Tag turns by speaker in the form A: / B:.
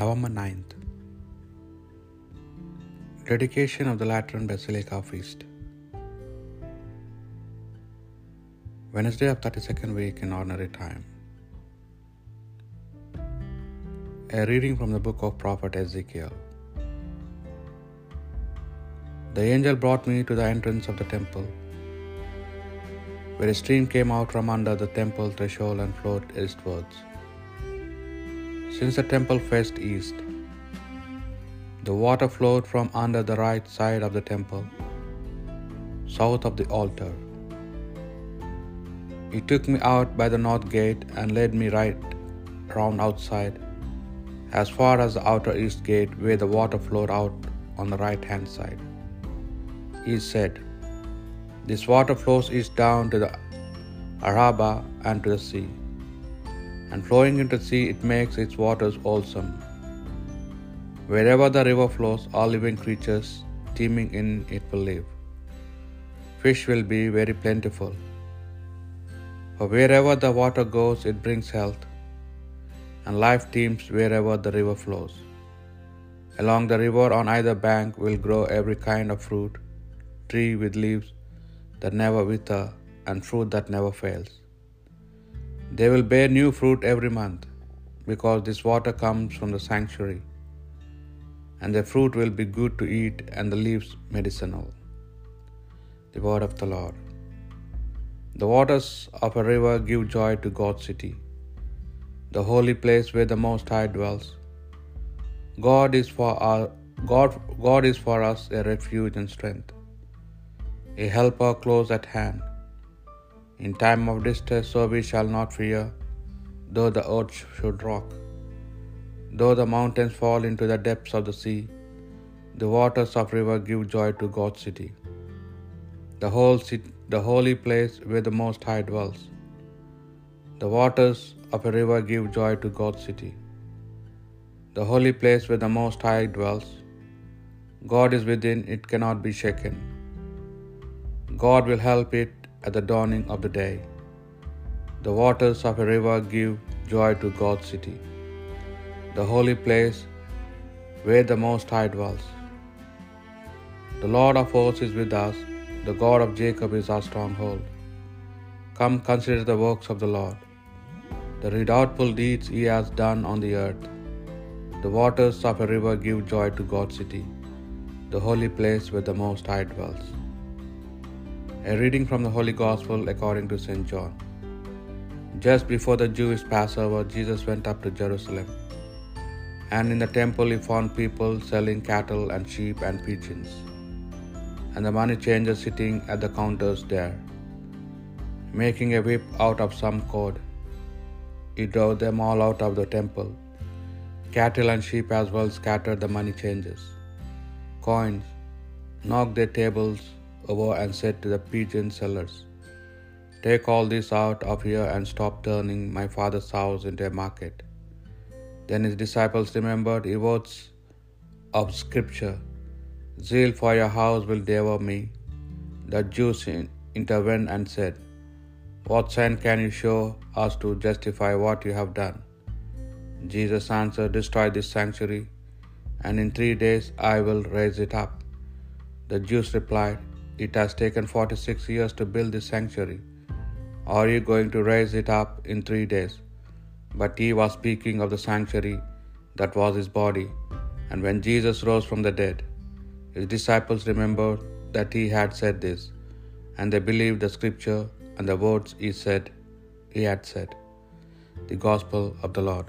A: November 9th. Dedication of the Lateran Basilica Feast. Wednesday of 32nd week in ordinary time. A reading from the book of prophet Ezekiel. The angel brought me to the entrance of the temple, where a stream came out from under the temple threshold and flowed eastwards. Since the temple faced east, the water flowed from under the right side of the temple, south of the altar. He took me out by the north gate and led me right round outside, as far as the outer east gate, where the water flowed out on the right hand side. He said, This water flows east down to the Araba and to the sea and flowing into the sea, it makes its waters wholesome. Wherever the river flows, all living creatures teeming in it will live. Fish will be very plentiful. For wherever the water goes, it brings health, and life teems wherever the river flows. Along the river on either bank will grow every kind of fruit, tree with leaves that never wither, and fruit that never fails. They will bear new fruit every month, because this water comes from the sanctuary, and the fruit will be good to eat, and the leaves medicinal. The word of the Lord. The waters of a river give joy to God's city, the holy place where the Most High dwells. God is for our God, God is for us a refuge and strength, a helper close at hand. In time of distress, so we shall not fear, though the earth should rock, though the mountains fall into the depths of the sea. The waters of river give joy to God's city, the whole city, the holy place where the Most High dwells. The waters of a river give joy to God's city, the holy place where the Most High dwells. God is within; it cannot be shaken. God will help it at the dawning of the day. The waters of a river give joy to God's city, the holy place where the Most High dwells. The Lord of hosts is with us, the God of Jacob is our stronghold. Come, consider the works of the Lord, the redoubtable deeds he has done on the earth. The waters of a river give joy to God's city, the holy place where the Most High dwells. A reading from the Holy Gospel according to St. John. Just before the Jewish Passover, Jesus went up to Jerusalem. And in the temple, he found people selling cattle and sheep and pigeons, and the money changers sitting at the counters there. Making a whip out of some cord, he drove them all out of the temple. Cattle and sheep as well scattered the money changers. Coins knocked their tables over and said to the pigeon sellers, Take all this out of here and stop turning my father's house into a market. Then his disciples remembered the words of Scripture Zeal for your house will devour me. The Jews intervened and said, What sign can you show us to justify what you have done? Jesus answered, Destroy this sanctuary, and in three days I will raise it up. The Jews replied, it has taken 46 years to build this sanctuary. Are you going to raise it up in three days? But he was speaking of the sanctuary that was his body. And when Jesus rose from the dead, his disciples remembered that he had said this, and they believed the scripture and the words he said he had said. The Gospel of the Lord.